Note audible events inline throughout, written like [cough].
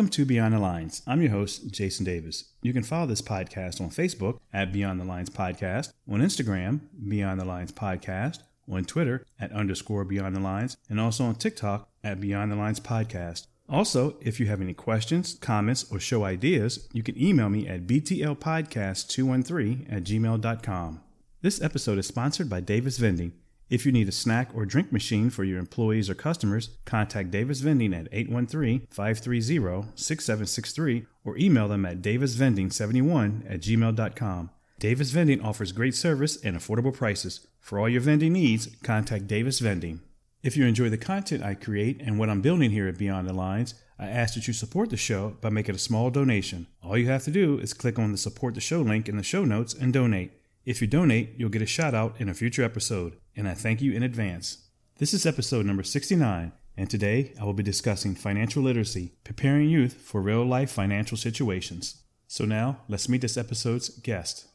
Welcome to Beyond the Lines. I'm your host, Jason Davis. You can follow this podcast on Facebook at Beyond the Lines Podcast, on Instagram, Beyond the Lines Podcast, on Twitter at underscore Beyond the Lines, and also on TikTok at Beyond the Lines Podcast. Also, if you have any questions, comments, or show ideas, you can email me at btlpodcast213 at gmail.com. This episode is sponsored by Davis Vending. If you need a snack or drink machine for your employees or customers, contact Davis Vending at 813-530-6763 or email them at davisvending71 at gmail.com. Davis Vending offers great service and affordable prices. For all your vending needs, contact Davis Vending. If you enjoy the content I create and what I'm building here at Beyond the Lines, I ask that you support the show by making a small donation. All you have to do is click on the support the show link in the show notes and donate. If you donate, you'll get a shout out in a future episode, and I thank you in advance. This is episode number 69, and today I will be discussing financial literacy, preparing youth for real life financial situations. So now, let's meet this episode's guest.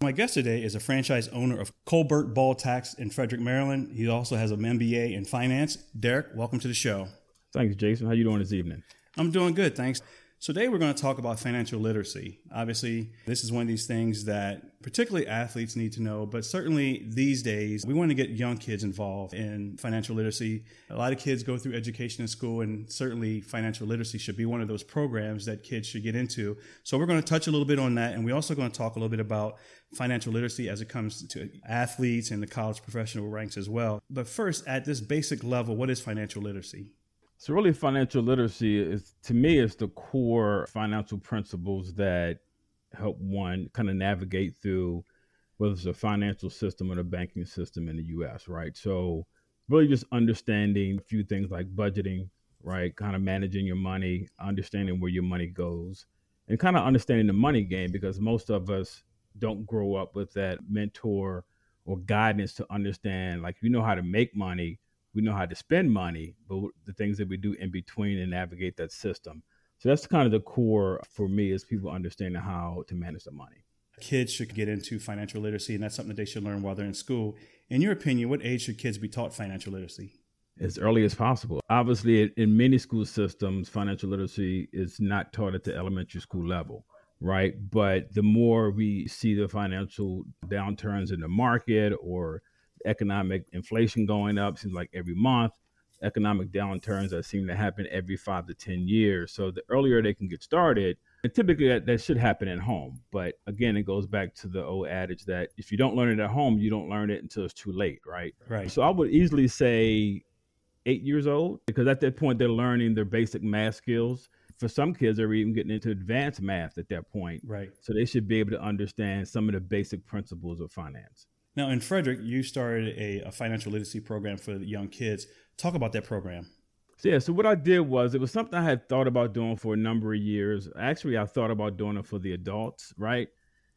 My guest today is a franchise owner of Colbert Ball Tax in Frederick, Maryland. He also has an MBA in finance. Darrick, welcome to the show. Thanks, Jason. How you doing this evening? I'm doing good, thanks. So today we're going to talk about financial literacy. Obviously, this is one of these things that particularly athletes need to know, but certainly these days we want to get young kids involved in financial literacy. A lot of kids go through education in school and certainly financial literacy should be one of those programs that kids should get into. So we're going to touch a little bit on that and we're also going to talk a little bit about financial literacy as it comes to athletes and the college professional ranks as well. But first, at this basic level, what is financial literacy? So really financial literacy is to me is the core financial principles that help one kind of navigate through whether it's a financial system or the banking system in the US, right? So really just understanding a few things like budgeting, right? Kind of managing your money, understanding where your money goes, and kind of understanding the money game because most of us don't grow up with that mentor or guidance to understand like you know how to make money we know how to spend money, but the things that we do in between and navigate that system. So that's kind of the core for me is people understanding how to manage the money. Kids should get into financial literacy, and that's something that they should learn while they're in school. In your opinion, what age should kids be taught financial literacy? As early as possible. Obviously, in many school systems, financial literacy is not taught at the elementary school level, right? But the more we see the financial downturns in the market or economic inflation going up seems like every month economic downturns that seem to happen every five to ten years. So the earlier they can get started and typically that, that should happen at home. But again it goes back to the old adage that if you don't learn it at home you don't learn it until it's too late right? Right. So i would easily say eight years old because at that point they're learning their basic math skills. For some kids they're even getting into advanced math at that point. Right. So they should be able to understand some of the basic principles of finance now, in Frederick, you started a, a financial literacy program for young kids. Talk about that program. So, yeah, so what I did was it was something I had thought about doing for a number of years. Actually, I thought about doing it for the adults, right?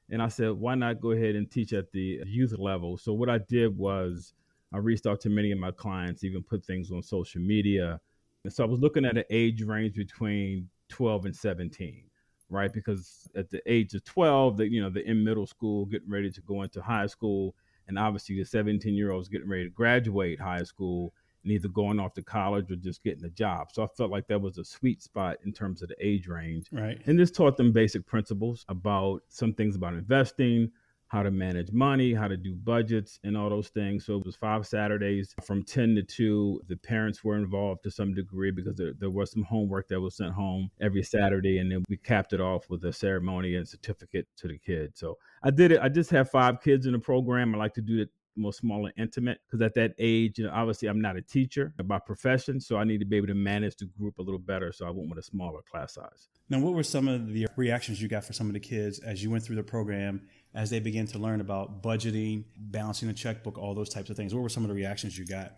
And I said, why not go ahead and teach at the youth level? So, what I did was I reached out to many of my clients, even put things on social media. And so I was looking at an age range between 12 and 17, right? Because at the age of 12, that you know, they're in middle school, getting ready to go into high school and obviously the 17 year olds getting ready to graduate high school and either going off to college or just getting a job. So I felt like that was a sweet spot in terms of the age range. Right. And this taught them basic principles about some things about investing, how to manage money, how to do budgets, and all those things. So it was five Saturdays from 10 to 2. The parents were involved to some degree because there, there was some homework that was sent home every Saturday. And then we capped it off with a ceremony and certificate to the kids. So I did it. I just have five kids in the program. I like to do it more small and intimate because at that age, you know, obviously I'm not a teacher by profession, so I need to be able to manage the group a little better. So I went with a smaller class size. Now, what were some of the reactions you got for some of the kids as you went through the program as they begin to learn about budgeting, balancing the checkbook, all those types of things? What were some of the reactions you got?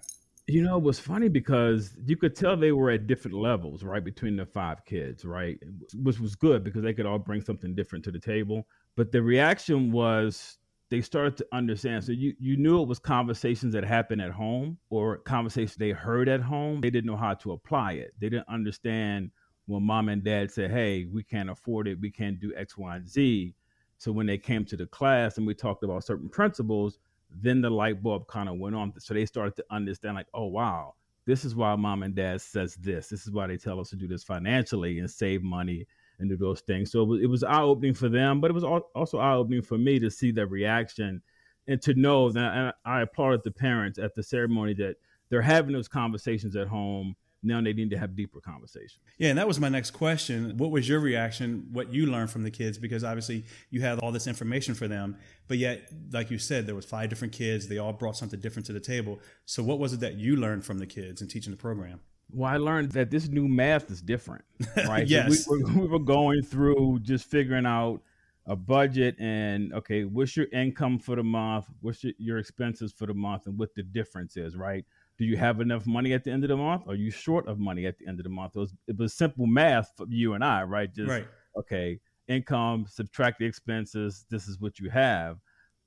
You know, it was funny because you could tell they were at different levels, right, between the five kids, right, which was good because they could all bring something different to the table. But the reaction was they started to understand. So you you knew it was conversations that happened at home or conversations they heard at home. They didn't know how to apply it. They didn't understand when mom and dad said, "Hey, we can't afford it. We can't do X, Y, and Z." So when they came to the class and we talked about certain principles, then the light bulb kind of went on. So they started to understand, like, oh wow, this is why mom and dad says this. This is why they tell us to do this financially and save money and do those things. So it was, was eye opening for them, but it was also eye opening for me to see the reaction and to know that. And I applauded the parents at the ceremony that they're having those conversations at home now they need to have deeper conversations. Yeah, and that was my next question. What was your reaction? What you learned from the kids? Because obviously you had all this information for them, but yet, like you said, there was five different kids. They all brought something different to the table. So, what was it that you learned from the kids in teaching the program? Well, I learned that this new math is different, [laughs] right? yes, so we, we were going through just figuring out a budget and okay, what's your income for the month? What's your, your expenses for the month, and what the difference is, right? Do you have enough money at the end of the month? Are you short of money at the end of the month? It was, it was simple math for you and I, right? Just right. okay, income, subtract the expenses. This is what you have.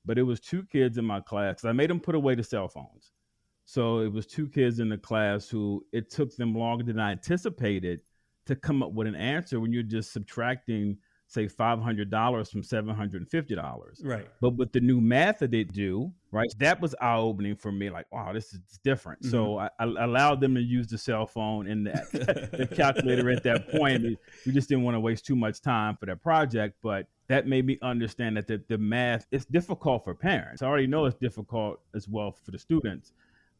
But it was two kids in my class. I made them put away the cell phones. So it was two kids in the class who it took them longer than I anticipated to come up with an answer when you're just subtracting say $500 from $750. Right. But with the new math that they do, right, that was eye opening for me. Like, wow, this is different. Mm-hmm. So I, I, allowed them to use the cell phone and the, [laughs] [laughs] the calculator at that point. We just didn't want to waste too much time for that project. But that made me understand that the, the math is difficult for parents. I already know it's difficult as well for the students,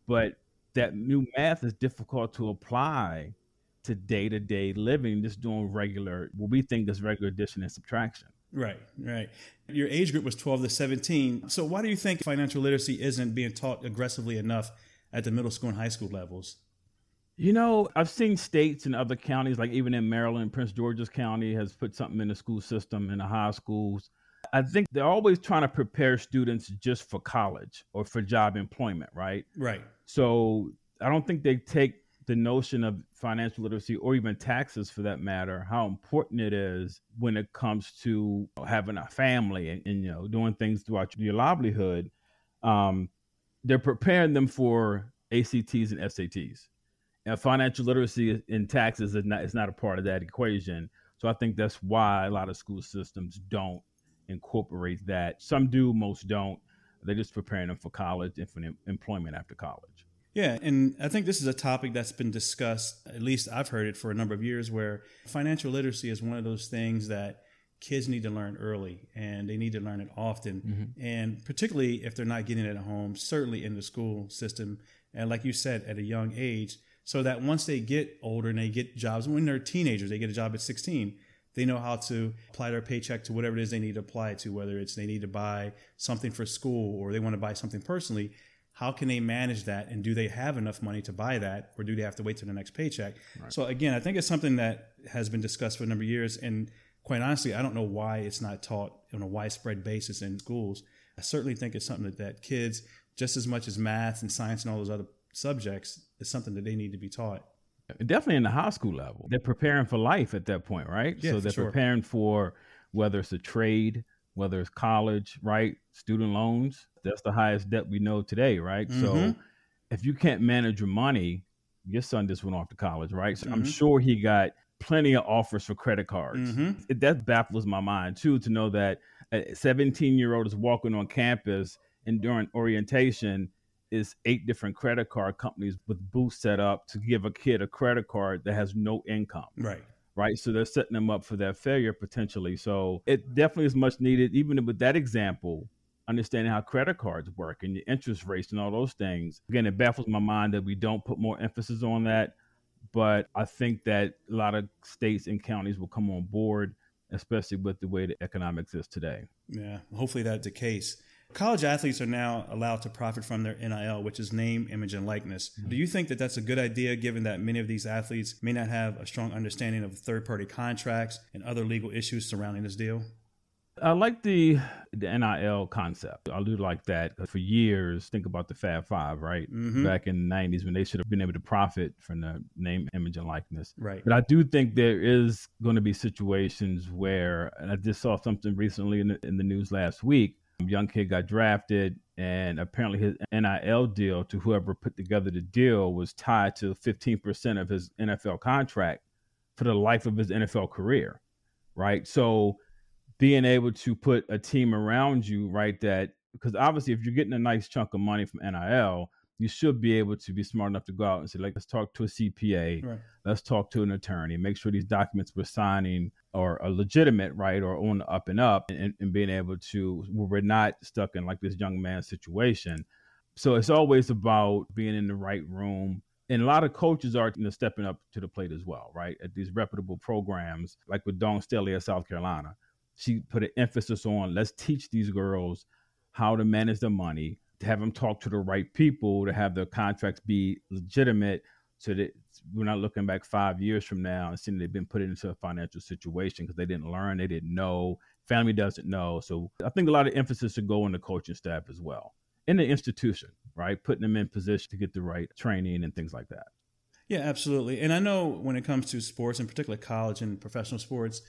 but that new math is difficult to apply to day to day living, just doing regular, what we think is regular addition and subtraction. Right, right. Your age group was 12 to 17. So, why do you think financial literacy isn't being taught aggressively enough at the middle school and high school levels? You know, I've seen states and other counties, like even in Maryland, Prince George's County has put something in the school system, in the high schools. I think they're always trying to prepare students just for college or for job employment, right? Right. So I don't think they take the notion of financial literacy or even taxes for that matter how important it is when it comes to having a family and, and you know doing things throughout your livelihood um, they're preparing them for ACTs and SATs and financial literacy in taxes is not, is not a part of that equation. So i think that's why a lot of school systems don't incorporate that. Some do most don't. They're just preparing them for college and for employment after college yeah, and I think this is a topic that's been discussed, at least I've heard it for a number of years, where financial literacy is one of those things that kids need to learn early and they need to learn it often. Mm-hmm. And particularly if they're not getting it at home, certainly in the school system. And like you said, at a young age, so that once they get older and they get jobs, when they're teenagers, they get a job at 16, they know how to apply their paycheck to whatever it is they need to apply it to, whether it's they need to buy something for school or they want to buy something personally how can they manage that? And do they have enough money to buy that or do they have to wait till the next paycheck? Right. so again i think it's something that has been discussed for a number of years. And quite honestly i don't know why it's not taught on a widespread basis in schools. I certainly think it's something that, that kids just as much as math and science and all those other subjects is something that they need to be taught. Definitely in the high school level. They're preparing for life at that point right? Yeah, so they're sure. preparing for whether it's a trade whether it's college, right? Student loans, that's the highest debt we know today, right? Mm-hmm. So if you can't manage your money, your son just went off to college, right? So mm-hmm. I'm sure he got plenty of offers for credit cards. Mm-hmm. It, that baffles my mind too to know that a 17 year old is walking on campus and during orientation is eight different credit card companies with booths set up to give a kid a credit card that has no income. Right right? So they're setting them up for that failure potentially. So it definitely is much needed, even with that example, understanding how credit cards work and the interest rates and all those things. Again, it baffles my mind that we don't put more emphasis on that. But I think that a lot of states and counties will come on board, especially with the way the economics is today. Yeah, hopefully that's the case. College athletes are now allowed to profit from their NIL, which is name, image, and likeness. Mm-hmm. Do you think that that's a good idea given that many of these athletes may not have a strong understanding of third party contracts and other legal issues surrounding this deal? I like the the NIL concept. I do like that. For years, think about the Fab Five, right? Mm-hmm. Back in the '90s, when they should have been able to profit from the name, image, and likeness. Right. But I do think there is going to be situations where, and I just saw something recently in the, in the news last week. Young kid got drafted, and apparently his NIL deal to whoever put together the deal was tied to 15% of his NFL contract for the life of his NFL career, right? So being able to put a team around you, right? That because obviously, if you're getting a nice chunk of money from NIL, you should be able to be smart enough to go out and say, like, let's talk to a CPA, Right. let's talk to an attorney, make sure these documents we're signing are, are legitimate, right, or on the up and up, and, and being able to where we're not stuck in like this young man situation. So it's always about being in the right room. And a lot of coaches are you know, stepping up to the plate as well, right? At these reputable programs, like with Dawn Staley at South Carolina, she put an emphasis on let's teach these girls how to manage their money, to have them talk to the right people, to have their contracts be legitimate, so that we're not looking back five years from now and seeing they've been put into a financial situation because they didn't learn, they didn't know, family doesn't know. So I think a lot of emphasis should go on the coaching staff as well, in the institution, right? Putting them in position to get the right training and things like that. Yeah, absolutely. And I know when it comes to sports, in particular college and professional sports,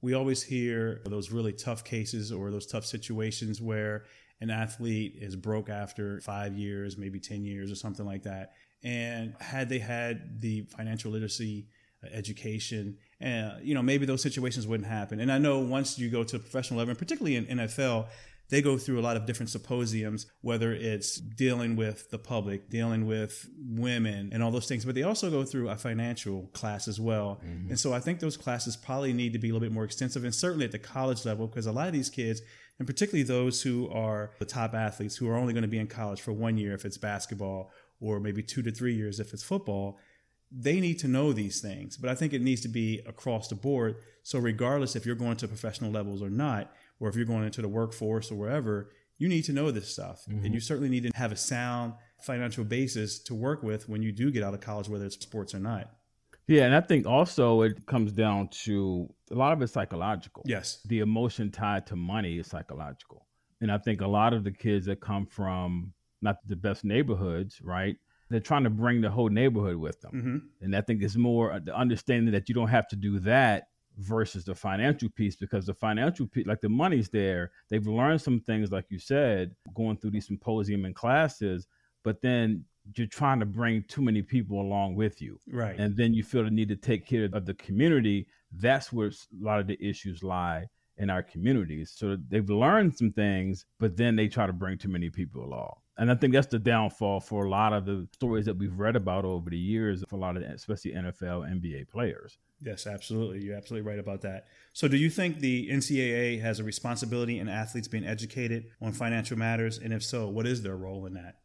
we always hear those really tough cases or those tough situations where an athlete is broke after five years, maybe 10 years or something like that. And had they had the financial literacy uh, education, and you know, maybe those situations wouldn't happen. And I know once you go to a professional level, and particularly in NFL, they go through a lot of different symposiums, whether it's dealing with the public, dealing with women, and all those things. But they also go through a financial class as well. Mm-hmm. And so I think those classes probably need to be a little bit more extensive, and certainly at the college level, because a lot of these kids, and particularly those who are the top athletes, who are only going to be in college for one year if it's basketball, or maybe two to three years if it's football, they need to know these things. But I think it needs to be across the board. So regardless if you're going to professional levels or not, or if you're going into the workforce or wherever, you need to know this stuff. Mm-hmm. And you certainly need to have a sound financial basis to work with when you do get out of college, whether it's sports or not. Yeah, and I think also it comes down to a lot of it's psychological. Yes. The emotion tied to money is psychological. And I think a lot of the kids that come from not the best neighborhoods, right? They're trying to bring the whole neighborhood with them. Mm-hmm. And I think it's more the understanding that you don't have to do that versus the financial piece because the financial piece, like the money's there. They've learned some things, like you said, going through these symposium and classes, but then you're trying to bring too many people along with you. Right. And then you feel the need to take care of the community. That's where a lot of the issues lie in our communities. So they've learned some things, but then they try to bring too many people along. And I think that's the downfall for a lot of the stories that we've read about over the years for a lot of, especially NFL, NBA players. Yes, absolutely. You're absolutely right about that. So, do you think the NCAA has a responsibility in athletes being educated on financial matters? And if so, what is their role in that?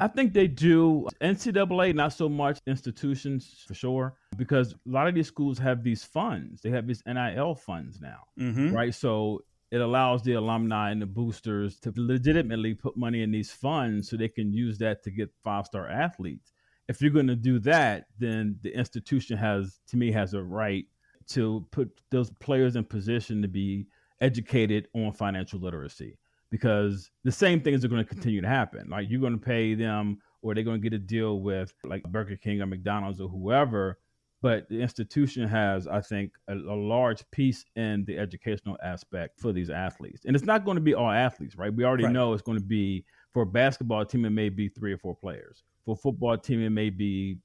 I think they do. NCAA, not so much institutions for sure, because a lot of these schools have these funds. They have these NIL funds now, mm-hmm. right? So it allows the alumni and the boosters to legitimately put money in these funds so they can use that to get five star athletes. If you're going to do that, then the institution has, to me, has a right to put those players in position to be educated on financial literacy because the same things are going to continue to happen. Like you're going to pay them or they're going to get a deal with like Burger King or McDonald's or whoever. But the institution has, I think, a, a, large piece in the educational aspect for these athletes. And it's not going to be all athletes, right? We already right. know it's going to be for a basketball team, it may be three or four players. For a football team, it may be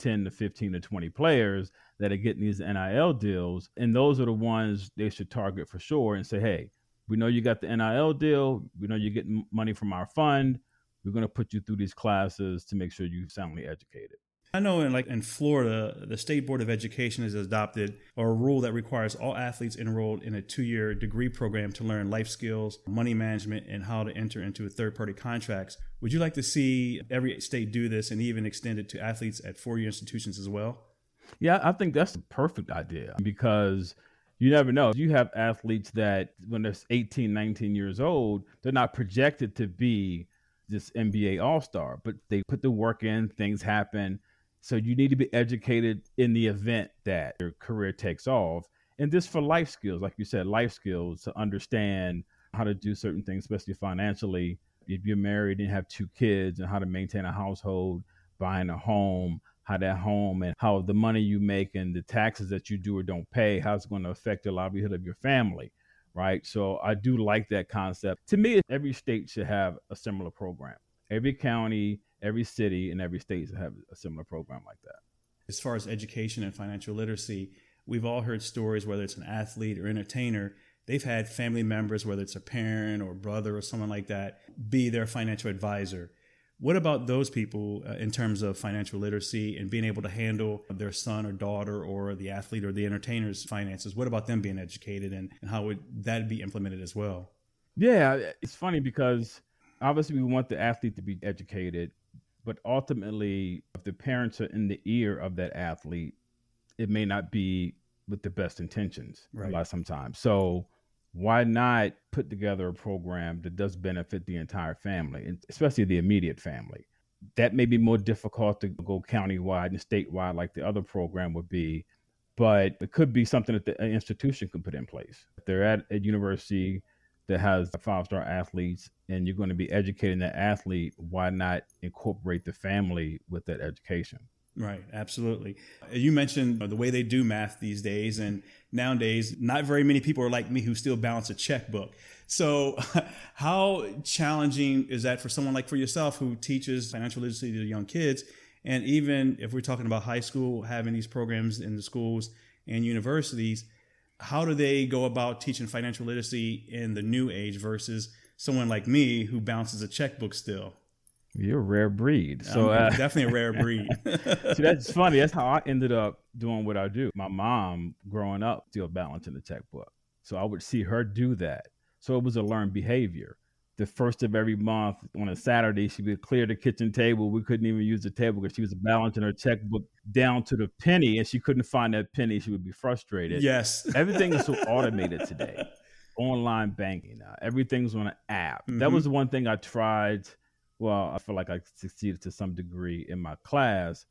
10 to 15 to 20 players that are getting these NIL deals. And those are the ones they should target for sure and say, hey, we know you got the NIL deal. We know you're getting money from our fund. We're going to put you through these classes to make sure you're soundly educated. I know in like in Florida, the State Board of Education has adopted a rule that requires all athletes enrolled in a two-year degree program to learn life skills, money management, and how to enter into third-party contracts. Would you like to see every state do this and even extend it to athletes at four-year institutions as well? Yeah, I think that's the perfect idea because you never know. You have athletes that when they're 18, 19 years old, they're not projected to be this NBA all-star, but they put the work in, things happen. So you need to be educated in the event that your career takes off. And this for life skills, like you said, life skills to understand how to do certain things, especially financially. If you're married and have two kids, and how to maintain a household, buying a home, how that home and how the money you make and the taxes that you do or don't pay, how it's going to affect the livelihood of your family, right? So I do like that concept. To me, every state should have a similar program. Every county, every city, and every state should have a similar program like that. As far as education and financial literacy, we've all heard stories, whether it's an athlete or entertainer, they've had family members, whether it's a parent or brother or someone like that, be their financial advisor. What about those people uh, in terms of financial literacy and being able to handle their son or daughter or the athlete or the entertainer's finances? What about them being educated and, and how would that be implemented as well? Yeah, it's funny because obviously we want the athlete to be educated, but ultimately, if the parents are in the ear of that athlete, it may not be with the best intentions right. a lot sometimes. So why not put together a program that does benefit the entire family, especially the immediate family? That may be more difficult to go countywide and statewide like the other program would be, but it could be something that the uh, institution could put in place. If they're at a university that has five star athletes and you're going to be educating that athlete, why not incorporate the family with that education? Right, absolutely. You mentioned the way they do math these days, and nowadays, not very many people are like me who still balance a checkbook. So, [laughs] how challenging is that for someone like for yourself who teaches financial literacy to young kids? And even if we're talking about high school, having these programs in the schools and universities, how do they go about teaching financial literacy in the new age versus someone like me who balances a checkbook still? You're a rare breed. So uh, definitely a rare breed. [laughs] see, that's funny. That's how I ended up doing what I do. My mom, growing up, still balancing the checkbook. So I would see her do that. So it was a learned behavior. The first of every month on a Saturday, she would clear the kitchen table. We couldn't even use the table because she was balancing her checkbook down to the penny, and she couldn't find that penny. She would be frustrated. Yes, everything is so [laughs] automated today. Online banking, now. everything's on an app. Mm-hmm. That was the one thing I tried well, I feel like I succeeded to some degree in my class.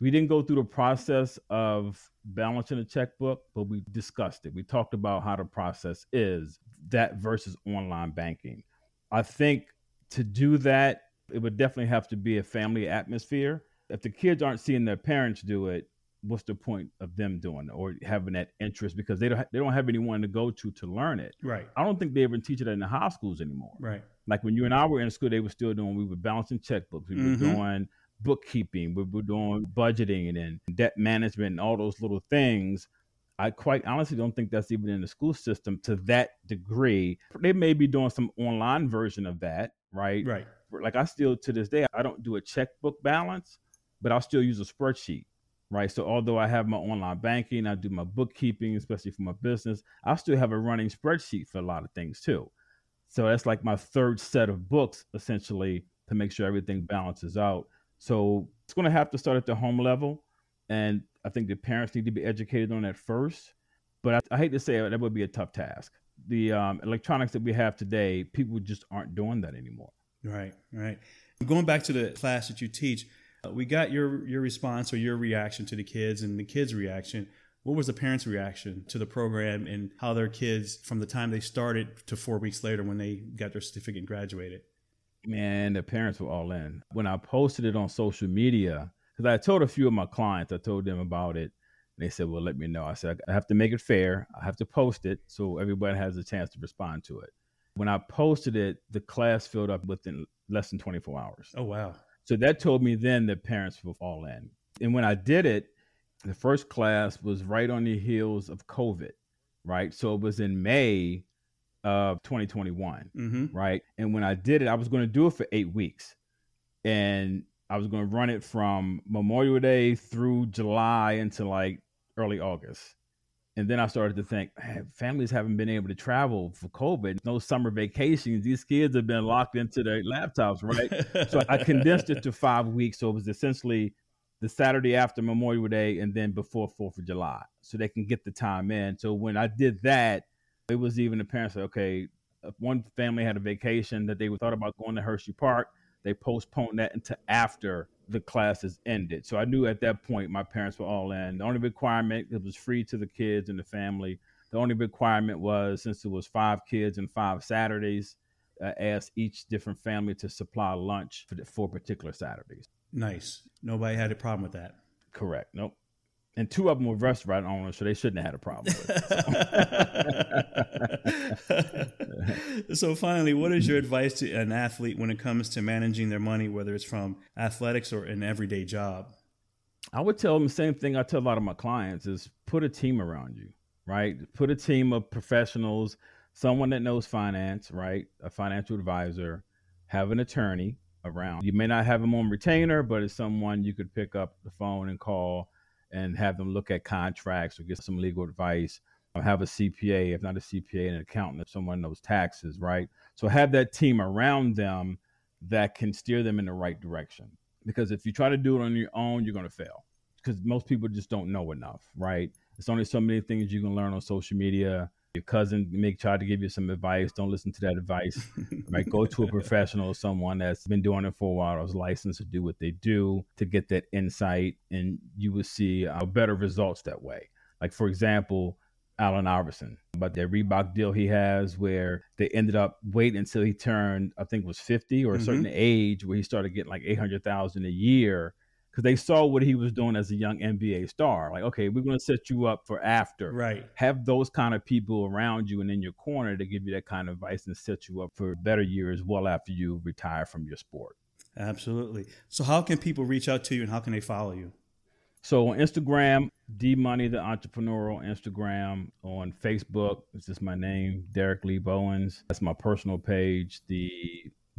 We didn't go through the process of balancing a checkbook, but we discussed it. We talked about how the process is that versus online banking. I think to do that, it would definitely have to be a family atmosphere. If the kids aren't seeing their parents do it, what's the point of them doing it or having that interest because they don't ha- they don't have anyone to go to to learn it. Right. I don't think they even teach it in the high schools anymore. Right. Like when you and I were in school, they were still doing. We were balancing checkbooks. We mm-hmm. were doing bookkeeping. We were doing budgeting and debt management and all those little things. I quite honestly don't think that's even in the school system to that degree. They may be doing some online version of that, right? Right. Like I still to this day, I don't do a checkbook balance, but I'll still use a spreadsheet right? So although I have my online banking, I do my bookkeeping, especially for my business, I still have a running spreadsheet for a lot of things too. So that's like my third set of books essentially to make sure everything balances out. So it's going to have to start at the home level. And I think the parents need to be educated on that first. But I, I hate to say it, that would be a tough task. The um, electronics that we have today, people just aren't doing that anymore. Right, right. Going back to the class that you teach, uh, we got your your response or your reaction to the kids and the kids' reaction. What was the parents' reaction to the program and how their kids, from the time they started to four weeks later when they got their certificate and graduated? Man, the parents were all in. When I posted it on social media, because I told a few of my clients, I told them about it. And They said, Well, let me know. I said, I have to make it fair. I have to post it so everybody has a chance to respond to it. When I posted it, the class filled up within less than 24 hours. Oh, wow. So that told me then that parents were all in. And when I did it, the first class was right on the heels of COVID, right? So it was in May of 2021, mm-hmm. right? And when I did it, I was going to do it for eight weeks. And I was going to run it from Memorial Day through July into like early August. And then I started to think, families haven't been able to travel for COVID, no summer vacations. These kids have been locked into their laptops, right? so I condensed it to five weeks. So it was essentially the Saturday after Memorial Day and then before Fourth of July, so they can get the time in. So when I did that, it was even the parents said, okay, one family had a vacation that they thought about going to Hershey Park, they postponed that until after the classes ended. So I knew at that point my parents were all in. The only requirement it was free to the kids and the family. The only requirement was since it was five kids and five Saturdays, uh, I asked each different family to supply lunch for the four particular Saturdays. Nice. Nobody had a problem with that. Correct. Nope. And two of them were restaurant owners, so they shouldn't have had a problem with it. [laughs] so, finally, what is your advice to an athlete when it comes to managing their money, whether it's from athletics or an everyday job? I would tell them the same thing I tell a lot of my clients is put a team around you, right? Put a team of professionals, someone that knows finance, right? A financial advisor, have an attorney around. You may not have them on retainer, but it's someone you could pick up the phone and call and have them look at contracts or get some legal advice have a CPA, if not a CPA, an accountant, if someone knows taxes, right? So have that team around them that can steer them in the right direction. Because if you try to do it on your own, you're going to fail because most people just don't know enough, right? It's only so many things you can learn on social media your cousin may try to give you some advice. Don't listen to that advice. [laughs] right? Go to a professional, someone that's been doing it for a while, or is licensed to do what they do to get that insight, and you will see uh, better results that way. Like for example, Allen Iverson, about that Reebok deal he has, where they ended up waiting until he turned, I think, was fifty or a mm-hmm. certain age, where he started getting like eight hundred thousand a year because they saw what he was doing as a young NBA star. Like, okay, we're going to set you up for after. Right. Have those kind of people around you and in your corner to give you that kind of advice and set you up for better years well after you retire from your sport. Absolutely. So, how can people reach out to you and how can they follow you? So on Instagram, D Money the Entrepreneur on Instagram. On Facebook, it's just my name, Darrick Lee Bowens. That's my personal page. The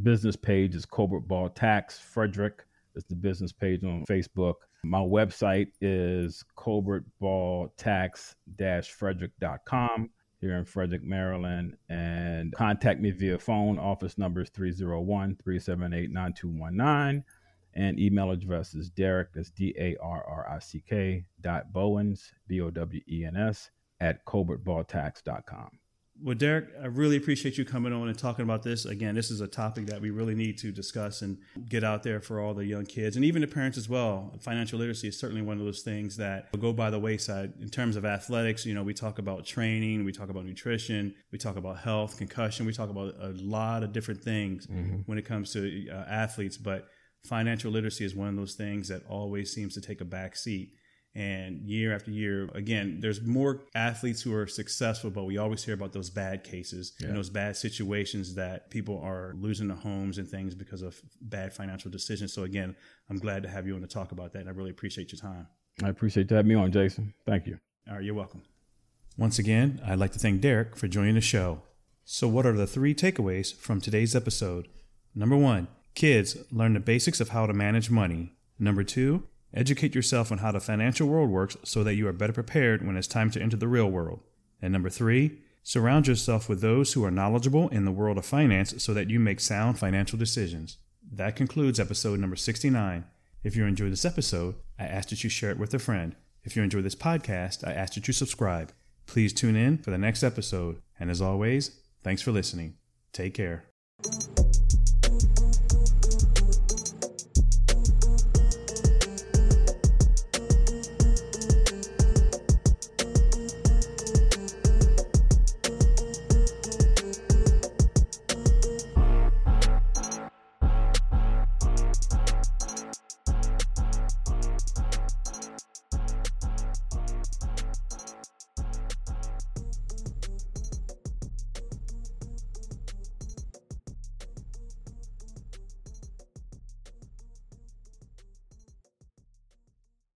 business page is Colbert Ball Tax Frederick. It's the business page on Facebook. My website is colbertballtax-frederick.com here in Frederick, Maryland. And contact me via phone. Office number is 301-378-9219. And email address is Darrick, that's D-A-R-R-I-C-K dot Bowens, B-O-W-E-N-S, at colbertballtax.com. Well, Darrick, I really appreciate you coming on and talking about this. Again, this is a topic that we really need to discuss and get out there for all the young kids and even the parents as well. Financial literacy is certainly one of those things that will go by the wayside. In terms of athletics, you know, we talk about training, we talk about nutrition, we talk about health, concussion, we talk about a lot of different things mm-hmm. when it comes to uh, athletes. But financial literacy is one of those things that always seems to take a back seat and year after year, again, there's more athletes who are successful, but we always hear about those bad cases yeah. and those bad situations that people are losing their homes and things because of bad financial decisions. So again, I'm glad to have you on to talk about that. And I really appreciate your time. I appreciate you having me on, Jason. Thank you. All right, you're welcome. Once again, I'd like to thank Darrick for joining the show. So, what are the three takeaways from today's episode? Number one, kids learn the basics of how to manage money. Number two, Educate yourself on how the financial world works so that you are better prepared when it's time to enter the real world. And number three, surround yourself with those who are knowledgeable in the world of finance so that you make sound financial decisions. That concludes episode number 69. If you enjoyed this episode, I ask that you share it with a friend. If you enjoy this podcast, I ask that you subscribe. Please tune in for the next episode. And as always, thanks for listening. Take care.